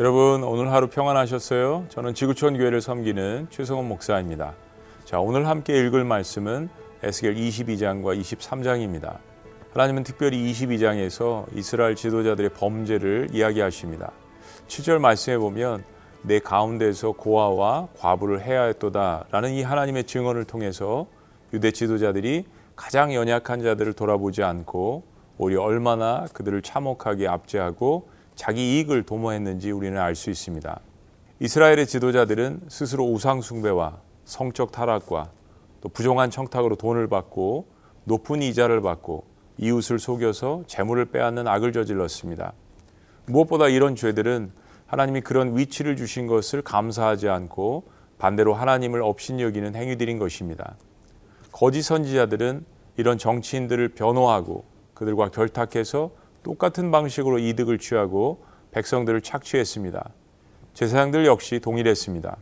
여러분 오늘 하루 평안하셨어요? 저는 지구촌 교회를 섬기는 최성원 목사입니다. 자, 오늘 함께 읽을 말씀은 에스겔 22장과 23장입니다. 하나님은 특별히 22장에서 이스라엘 지도자들의 범죄를 이야기하십니다. 7절 말씀에 보면 내 가운데서 고아와 과부를 해야 했도다라는 이 하나님의 증언을 통해서 유대 지도자들이 가장 연약한 자들을 돌아보지 않고 오히려 얼마나 그들을 참혹하게 압제하고 자기 이익을 도모했는지 우리는 알 수 있습니다. 이스라엘의 지도자들은 스스로 우상 숭배와 성적 타락과 또 부정한 청탁으로 돈을 받고 높은 이자를 받고 이웃을 속여서 재물을 빼앗는 악을 저질렀습니다. 무엇보다 이런 죄들은 하나님이 그런 위치를 주신 것을 감사하지 않고 반대로 하나님을 업신 여기는 행위들인 것입니다. 거짓 선지자들은 이런 정치인들을 변호하고 그들과 결탁해서 똑같은 방식으로 이득을 취하고 백성들을 착취했습니다. 제사장들 역시 동일했습니다.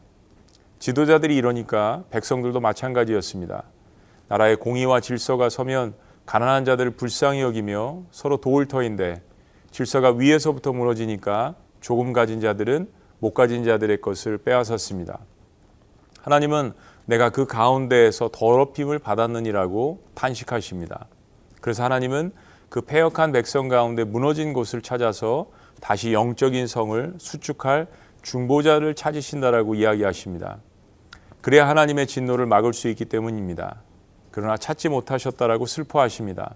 지도자들이 이러니까 백성들도 마찬가지였습니다. 나라의 공의와 질서가 서면 가난한 자들을 불쌍히 여기며 서로 도울 터인데 질서가 위에서부터 무너지니까 조금 가진 자들은 못 가진 자들의 것을 빼앗았습니다. 하나님은 내가 그 가운데에서 더럽힘을 받았느니라고 탄식하십니다. 그래서 하나님은 그 패역한 백성 가운데 무너진 곳을 찾아서 다시 영적인 성을 수축할 중보자를 찾으신다라고 이야기하십니다. 그래야 하나님의 진노를 막을 수 있기 때문입니다. 그러나 찾지 못하셨다라고 슬퍼하십니다.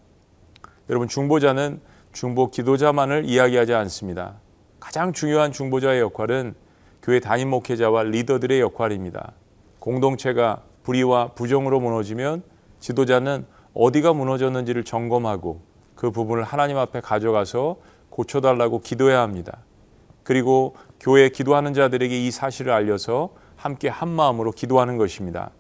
여러분 중보자는 중보 기도자만을 이야기하지 않습니다. 가장 중요한 중보자의 역할은 교회 담임 목회자와 리더들의 역할입니다. 공동체가 불의와 부정으로 무너지면 지도자는 어디가 무너졌는지를 점검하고 그 부분을 하나님 앞에 가져가서 고쳐달라고 기도해야 합니다. 그리고 교회 기도하는 자들에게 이 사실을 알려서 함께 한 마음으로 기도하는 것입니다.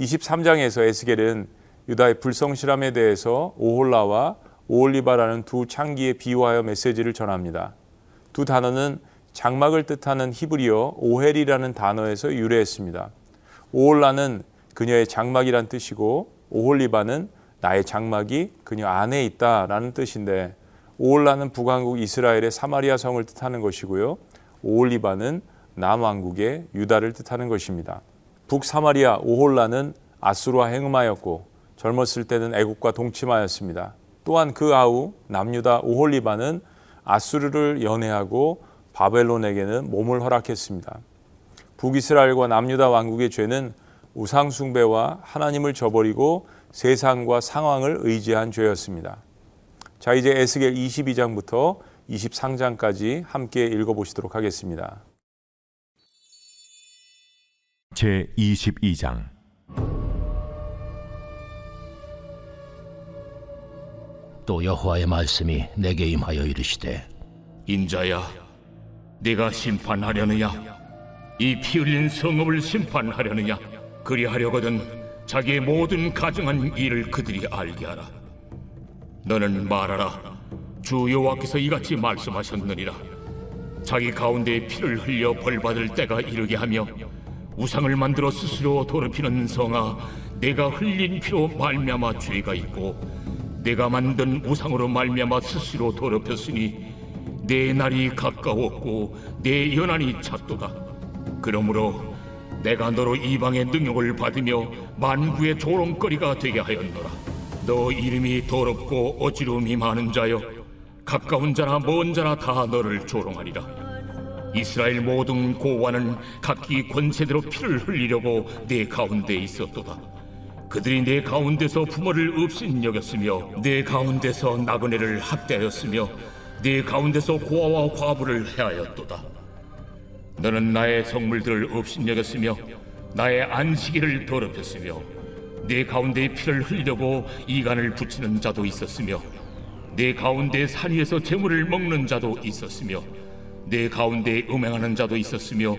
23장에서 에스겔은 유다의 불성실함에 대해서 오홀라와 오올리바라는 두 창기에 비유하여 메시지를 전합니다. 두 단어는 장막을 뜻하는 히브리어 오헬이라는 단어에서 유래했습니다. 오홀라는 그녀의 장막이란 뜻이고 오홀리바는 나의 장막이 그녀 안에 있다라는 뜻인데 오홀라는 북왕국 이스라엘의 사마리아 성을 뜻하는 것이고요. 오홀리바는 남왕국의 유다를 뜻하는 것입니다. 북사마리아 오홀라는 아수르와 행음하였고 젊었을 때는 애국과 동침하였습니다. 또한 그 아우 남유다 오홀리바는 아수르를 연애하고 바벨론에게는 몸을 허락했습니다. 북이스라엘과 남유다 왕국의 죄는 우상숭배와 하나님을 저버리고 세상과 상황을 의지한 죄였습니다. 자, 이제 에스겔 22장부터 23장까지 함께 읽어 보시도록 하겠습니다. 제 22장 또 여호와의 말씀이 내게 임하여 이르시되 인자야 네가 심판하려느냐 이 피 흘린 성읍을 심판하려느냐 그리하려거든 자기의 모든 가정한 일을 그들이 알게 하라. 너는 말하라. 주 여호와께서 이같이 말씀하셨느니라. 자기 가운데 피를 흘려 벌받을 때가 이르게 하며 우상을 만들어 스스로 더럽히는 성아 내가 흘린 피로 말미암아 죄가 있고 내가 만든 우상으로 말미암아 스스로 더럽혔으니 내 날이 가까웠고 내 연한이 찼도다. 그러므로 내가 너로 이방의 능욕을 받으며 만구의 조롱거리가 되게 하였노라. 너 이름이 더럽고 어지러움이 많은 자여 가까운 자나 먼 자나 다 너를 조롱하리라. 이스라엘 모든 고관은 각기 권세대로 피를 흘리려고 내 가운데 있었도다. 그들이 내 가운데서 부모를 없인 여겼으며 내 가운데서 나그네를 학대하였으며 내 가운데서 고아와 과부를 해하였도다 너는 나의 성물들을 없인 여겼으며 나의 안식일을 더럽혔으며 내 가운데 피를 흘리려고 이간을 붙이는 자도 있었으며 내 가운데 산 위에서 재물을 먹는 자도 있었으며 내 가운데 음행하는 자도 있었으며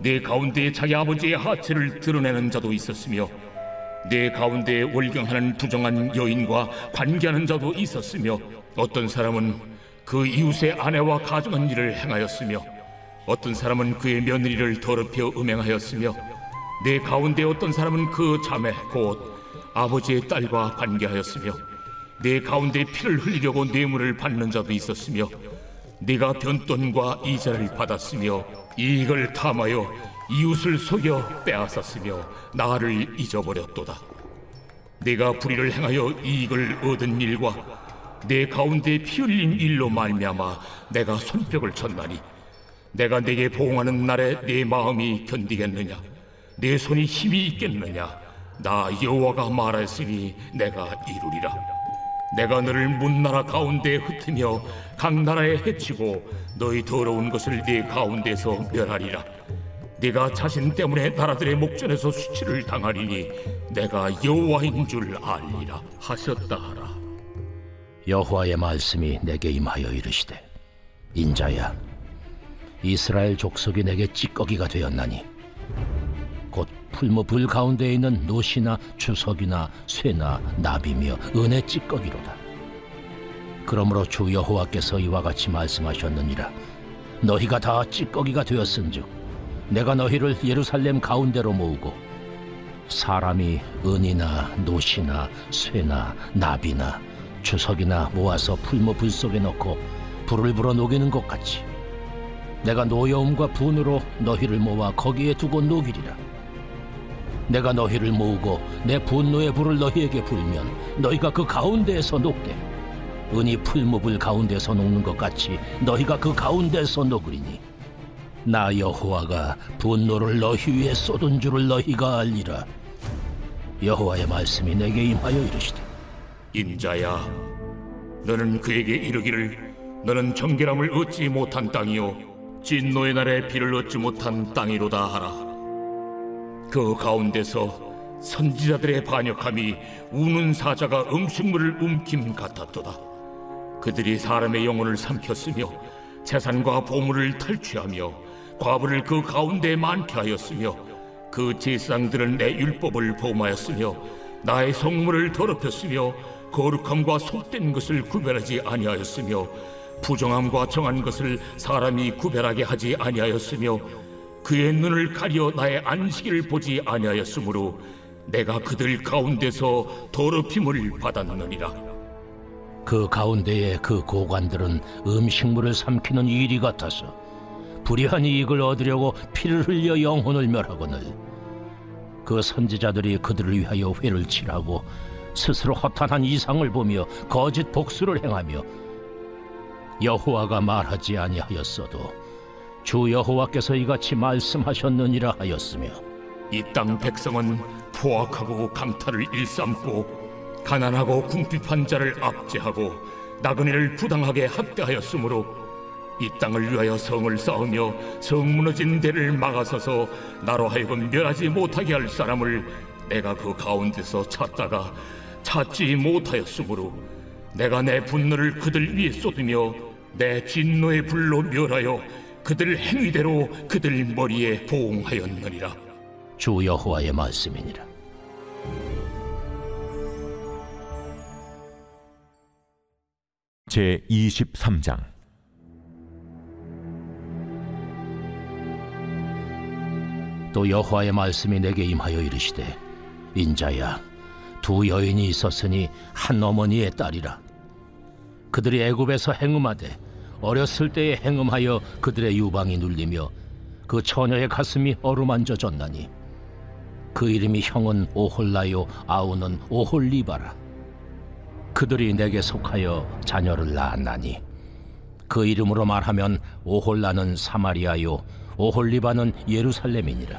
내 가운데 자기 아버지의 하체를 드러내는 자도 있었으며 내 가운데 월경하는 부정한 여인과 관계하는 자도 있었으며 어떤 사람은 그 이웃의 아내와 가정한 일을 행하였으며 어떤 사람은 그의 며느리를 더럽혀 음행하였으며 내 가운데 어떤 사람은 그 자매 곧 아버지의 딸과 관계하였으며 내 가운데 피를 흘리려고 뇌물을 받는 자도 있었으며 네가 변돈과 이자를 받았으며 이익을 탐하여 이웃을 속여 빼앗았으며 나를 잊어버렸도다. 네가 불의를 행하여 이익을 얻은 일과 내 가운데 피 흘린 일로 말미암아 내가 손뼉을 쳤나니 내가 네게 보응하는 날에 네 마음이 견디겠느냐? 내 손이 힘이 있겠느냐? 나 여호와가 말하였으니 내가 이루리라. 내가 너를 문나라 가운데 흩으며 각 나라에 해치고 너희 더러운 것을 네 가운데서 멸하리라. 네가 자신 때문에 나라들의 목전에서 수치를 당하리니 내가 여호와인 줄 알리라 하셨다 하라. 여호와의 말씀이 내게 임하여 이르시되 인자야 이스라엘 족속이 내게 찌꺼기가 되었나니 곧 풀무 불 가운데 있는 노시나 주석이나 쇠나 나비며 은의 찌꺼기로다. 그러므로 주 여호와께서 이와 같이 말씀하셨느니라. 너희가 다 찌꺼기가 되었은즉 내가 너희를 예루살렘 가운데로 모으고 사람이 은이나 노시나 쇠나 나비나 주석이나 모아서 풀무 불 속에 넣고 불을 불어 녹이는 것 같이 내가 노여움과 분으로 너희를 모아 거기에 두고 녹이리라. 내가 너희를 모으고 내 분노의 불을 너희에게 불면 너희가 그 가운데에서 녹되 은이 풀무불 가운데서 녹는 것 같이 너희가 그 가운데서 녹으리니 나 여호와가 분노를 너희 위에 쏟은 줄을 너희가 알리라. 여호와의 말씀이 내게 임하여 이르시되 인자야 너는 그에게 이르기를 너는 정결함을 얻지 못한 땅이요 진노의 날에 비를 얻지 못한 땅이로다 하라. 그 가운데서 선지자들의 반역함이 우는 사자가 음식물을 움킴 같았도다. 그들이 사람의 영혼을 삼켰으며 재산과 보물을 탈취하며 과부를 그 가운데 많게 하였으며 그 제사장들은 내 율법을 범하였으며 나의 성물을 더럽혔으며 거룩함과 속된 것을 구별하지 아니하였으며 부정함과 정한 것을 사람이 구별하게 하지 아니하였으며 그의 눈을 가려 나의 안식일을 보지 아니하였으므로 내가 그들 가운데서 더럽힘을 받았느니라. 그 가운데에 그 고관들은 음식물을 삼키는 일이 같아서 불의한 이익을 얻으려고 피를 흘려 영혼을 멸하거늘 그 선지자들이 그들을 위하여 회를 칠하고 스스로 허탄한 이상을 보며 거짓 복수를 행하며 여호와가 말하지 아니하였어도 주 여호와께서 이같이 말씀하셨느니라 하였으며 이 땅 백성은 포악하고 강탈을 일삼고 가난하고 궁핍한 자를 압제하고 나그네를 부당하게 학대하였으므로 이 땅을 위하여 성을 쌓으며 성 무너진 데를 막아서서 나로 하여금 멸하지 못하게 할 사람을 내가 그 가운데서 찾다가 찾지 못하였으므로 내가 내 분노를 그들 위에 쏟으며 내 진노의 불로 멸하여 그들 행위대로 그들 머리에 보응하였느니라. 주 여호와의 말씀이니라. 제 23장. 또 여호와의 말씀이 내게 임하여 이르시되 인자야 두 여인이 있었으니 한 어머니의 딸이라. 그들이 애굽에서 행음하되 어렸을 때에 행음하여 그들의 유방이 눌리며 그 처녀의 가슴이 어루만져졌나니 그 이름이 형은 오홀라요 아우는 오홀리바라. 그들이 내게 속하여 자녀를 낳았나니 그 이름으로 말하면 오홀라는 사마리아요 오홀리바는 예루살렘이니라.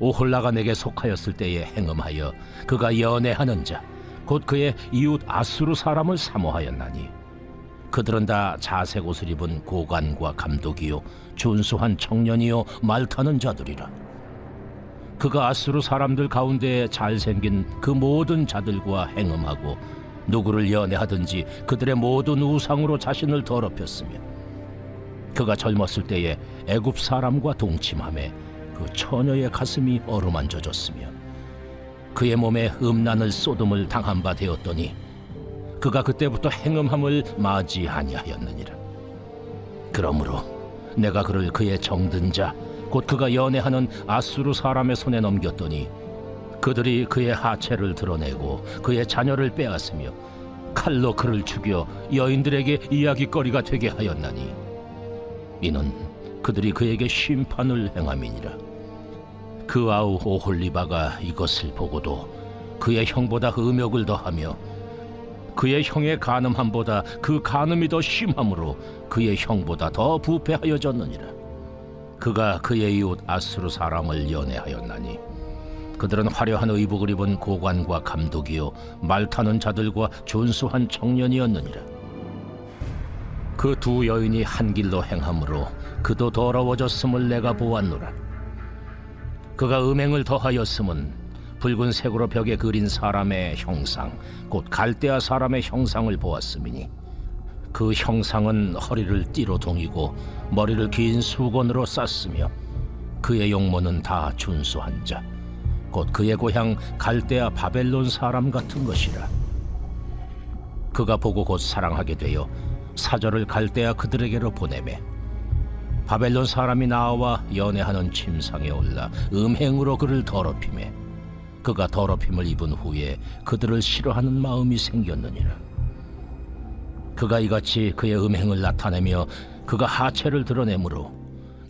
오홀라가 내게 속하였을 때에 행음하여 그가 연애하는 자 곧 그의 이웃 아수르 사람을 사모하였나니 그들은 다 자색 옷을 입은 고관과 감독이요 준수한 청년이요 말타는 자들이라. 그가 아수르 사람들 가운데 잘생긴 그 모든 자들과 행음하고 누구를 연애하든지 그들의 모든 우상으로 자신을 더럽혔으며 그가 젊었을 때에 애굽 사람과 동침함에 그 처녀의 가슴이 어루만져졌으며 그의 몸에 음란을 쏟음을 당한 바 되었더니 그가 그때부터 행음함을 맞이 아니하였느니라. 그러므로 내가 그를 그의 정든 자 곧 그가 연애하는 아수르 사람의 손에 넘겼더니 그들이 그의 하체를 드러내고 그의 자녀를 빼앗으며 칼로 그를 죽여 여인들에게 이야기거리가 되게 하였나니 이는 그들이 그에게 심판을 행함이니라. 그 아우 오홀리바가 이것을 보고도 그의 형보다 음욕을 더하며 그의 형의 간음함보다 그 간음이 더 심함으로 그의 형보다 더 부패하여졌느니라. 그가 그의 이웃 아수르 사람을 연애하였나니 그들은 화려한 의복을 입은 고관과 감독이요 말 타는 자들과 준수한 청년이었느니라. 그 두 여인이 한 길로 행함으로 그도 더러워졌음을 내가 보았노라. 그가 음행을 더하였음은 붉은색으로 벽에 그린 사람의 형상 곧 갈대아 사람의 형상을 보았음이니 그 형상은 허리를 띠로 동이고 머리를 긴 수건으로 쌌으며 그의 용모는 다 준수한 자 곧 그의 고향 갈대아 바벨론 사람 같은 것이라. 그가 보고 곧 사랑하게 되어 사절을 갈대아 그들에게로 보내매 바벨론 사람이 나와 연애하는 침상에 올라 음행으로 그를 더럽히매 그가 더럽힘을 입은 후에 그들을 싫어하는 마음이 생겼느니라 그가 이같이 그의 음행을 나타내며 그가 하체를 드러내므로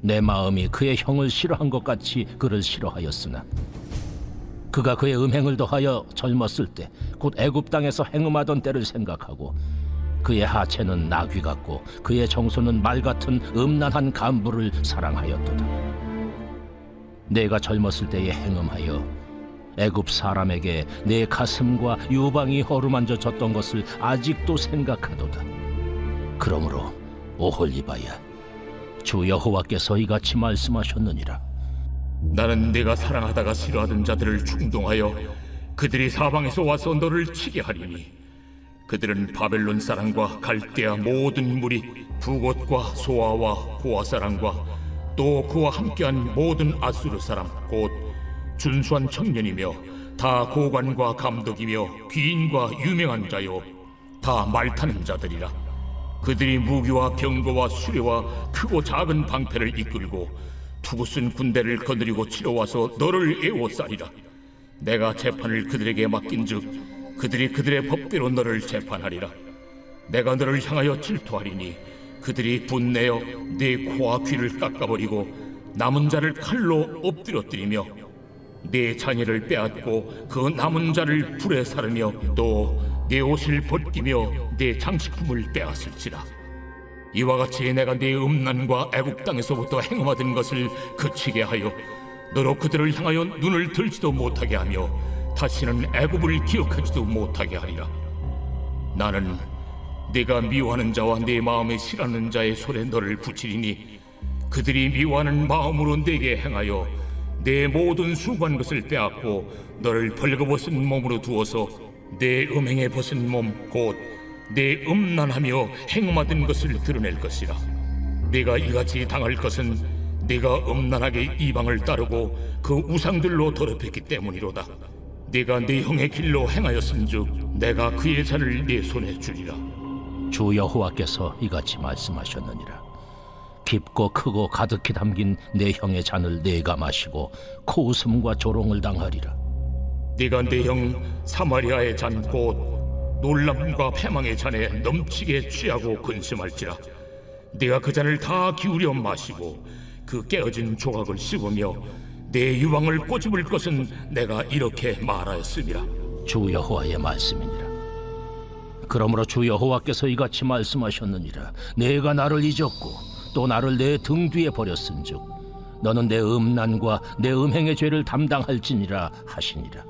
내 마음이 그의 형을 싫어한 것 같이 그를 싫어하였으나 그가 그의 음행을 더하여 젊었을 때 곧 애굽 땅에서 행음하던 때를 생각하고 그의 하체는 나귀 같고 그의 정소는 말 같은 음란한 간부를 사랑하였도다. 내가 젊었을 때에 행음하여 애굽 사람에게 내 가슴과 유방이 허루만져 졌던 것을 아직도 생각하도다. 그러므로 오홀리바야 주 여호와께서 이같이 말씀하셨느니라. 나는 네가 사랑하다가 싫어하던 자들을 충동하여 그들이 사방에서 와서 너를 치게 하리니 그들은 바벨론 사람과 갈대아 모든 무리 부곳과 소아와 고아 사람과 또 그와 함께한 모든 아수르 사람 곧 준수한 청년이며 다 고관과 감독이며 귀인과 유명한 자요. 다 말타는 자들이라. 그들이 무기와 병거와 수레와 크고 작은 방패를 이끌고 투구쓴 군대를 거느리고 치러와서 너를 애워싸리라. 내가 재판을 그들에게 맡긴즉 그들이 그들의 법대로 너를 재판하리라. 내가 너를 향하여 질투하리니 그들이 분내어 네 코와 귀를 깎아버리고 남은 자를 칼로 엎드려뜨리며 네 자녀를 빼앗고 그 남은 자를 불에 사르며 또 네 옷을 벗기며 네 장식품을 빼앗을지라. 이와 같이 내가 네 음란과 애국 땅에서부터 행음하던 것을 그치게 하여 너로 그들을 향하여 눈을 들지도 못하게 하며 다시는 애굽을 기억하지도 못하게 하리라. 나는 네가 미워하는 자와 네 마음에 싫어하는 자의 손에 너를 붙이리니 그들이 미워하는 마음으로 내게 행하여 내 모든 수고한 것을 빼앗고 너를 벌거벗은 몸으로 두어서 내 음행에 벗은 몸 곧 내 음란하며 행음하던 것을 드러낼 것이라. 네가 이같이 당할 것은 네가 음란하게 이방을 따르고 그 우상들로 더럽혔기 때문이로다. 네가 네 형의 길로 행하였은즉 내가 그의 잔을 네 손에 주리라. 주 여호와께서 이같이 말씀하셨느니라 깊고 크고 가득히 담긴 내 형의 잔을 내가 마시고 코웃음과 조롱을 당하리라. 네가 내 형 사마리아의 잔 곧 놀람과 패망의 잔에 넘치게 취하고 근심할지라. 네가 그 잔을 다 기울여 마시고 그 깨어진 조각을 씹으며 내 유황을 꼬집을 것은 내가 이렇게 말하였음이라. 주 여호와의 말씀이니라. 그러므로 주 여호와께서 이같이 말씀하셨느니라. 내가 나를 잊었고 또 나를 내 등 뒤에 버렸은즉 너는 내 음란과 내 음행의 죄를 담당할지니라 하시니라.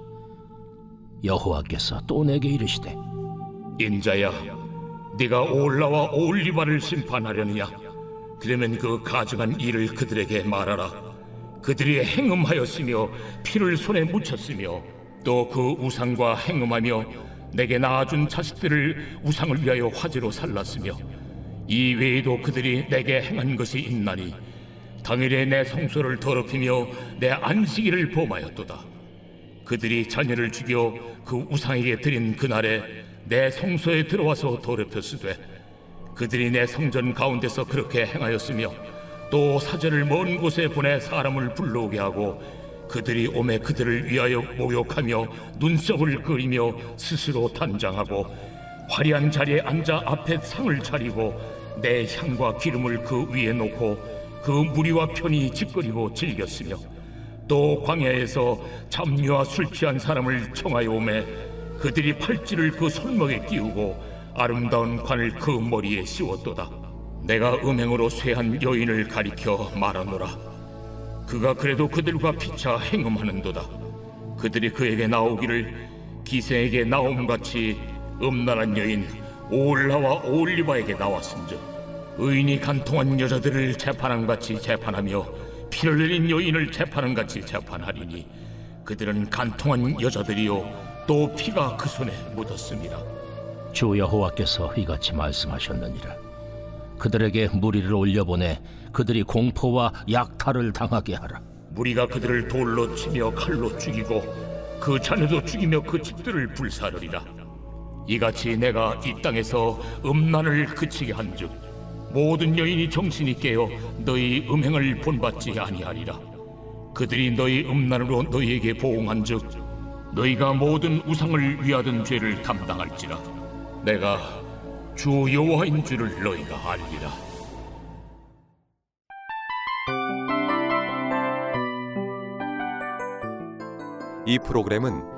여호와께서 또 내게 이르시되 인자야 네가 올라와 올리바를 심판하려느냐? 그러면 그 가증한 일을 그들에게 말하라. 그들이 행음하였으며 피를 손에 묻혔으며 또 그 우상과 행음하며 내게 낳아준 자식들을 우상을 위하여 화제로 살랐으며 이 외에도 그들이 내게 행한 것이 있나니 당일에 내 성소를 더럽히며 내 안식일을 범하였도다. 그들이 자녀를 죽여 그 우상에게 드린 그날에 내 성소에 들어와서 더럽혔으되 그들이 내 성전 가운데서 그렇게 행하였으며 또 사제를 먼 곳에 보내 사람을 불러오게 하고 그들이 오매 그들을 위하여 목욕하며 눈썹을 그리며 스스로 단장하고 화려한 자리에 앉아 앞에 상을 차리고 내 향과 기름을 그 위에 놓고 그 무리와 편히 짓거리고 즐겼으며 또 광야에서 잡녀와 술 취한 사람을 청하여 오매 그들이 팔찌를 그 손목에 끼우고 아름다운 관을 그 머리에 씌웠도다. 내가 음행으로 쇠한 여인을 가리켜 말하노라. 그가 그래도 그들과 피차 행음하는도다. 그들이 그에게 나오기를 기생에게 나옴같이 음란한 여인 오 올라와 오올리바에게 나왔은즉 의인이 간통한 여자들을 재판한 같이 재판하며 피를 흘린 여인을 재판한 같이 재판하리니 그들은 간통한 여자들이요 또 피가 그 손에 묻었습니다. 주 여호와께서 이같이 말씀하셨느니라. 그들에게 무리를 올려보내 그들이 공포와 약탈을 당하게 하라. 무리가 그들을 돌로 치며 칼로 죽이고 그 자녀도 죽이며 그 집들을 불사르리라. 이같이 내가 이 땅에서 음란을 그치게 한즉 모든 여인이 정신이 깨어 너희 음행을 본받지 아니하리라. 그들이 너희 음란으로 너희에게 보응한즉 너희가 모든 우상을 위하던 죄를 담당할지라. 내가 주 여호와인 줄을 너희가 알리라. 이 프로그램은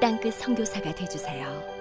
땅끝 성교사가 되주세요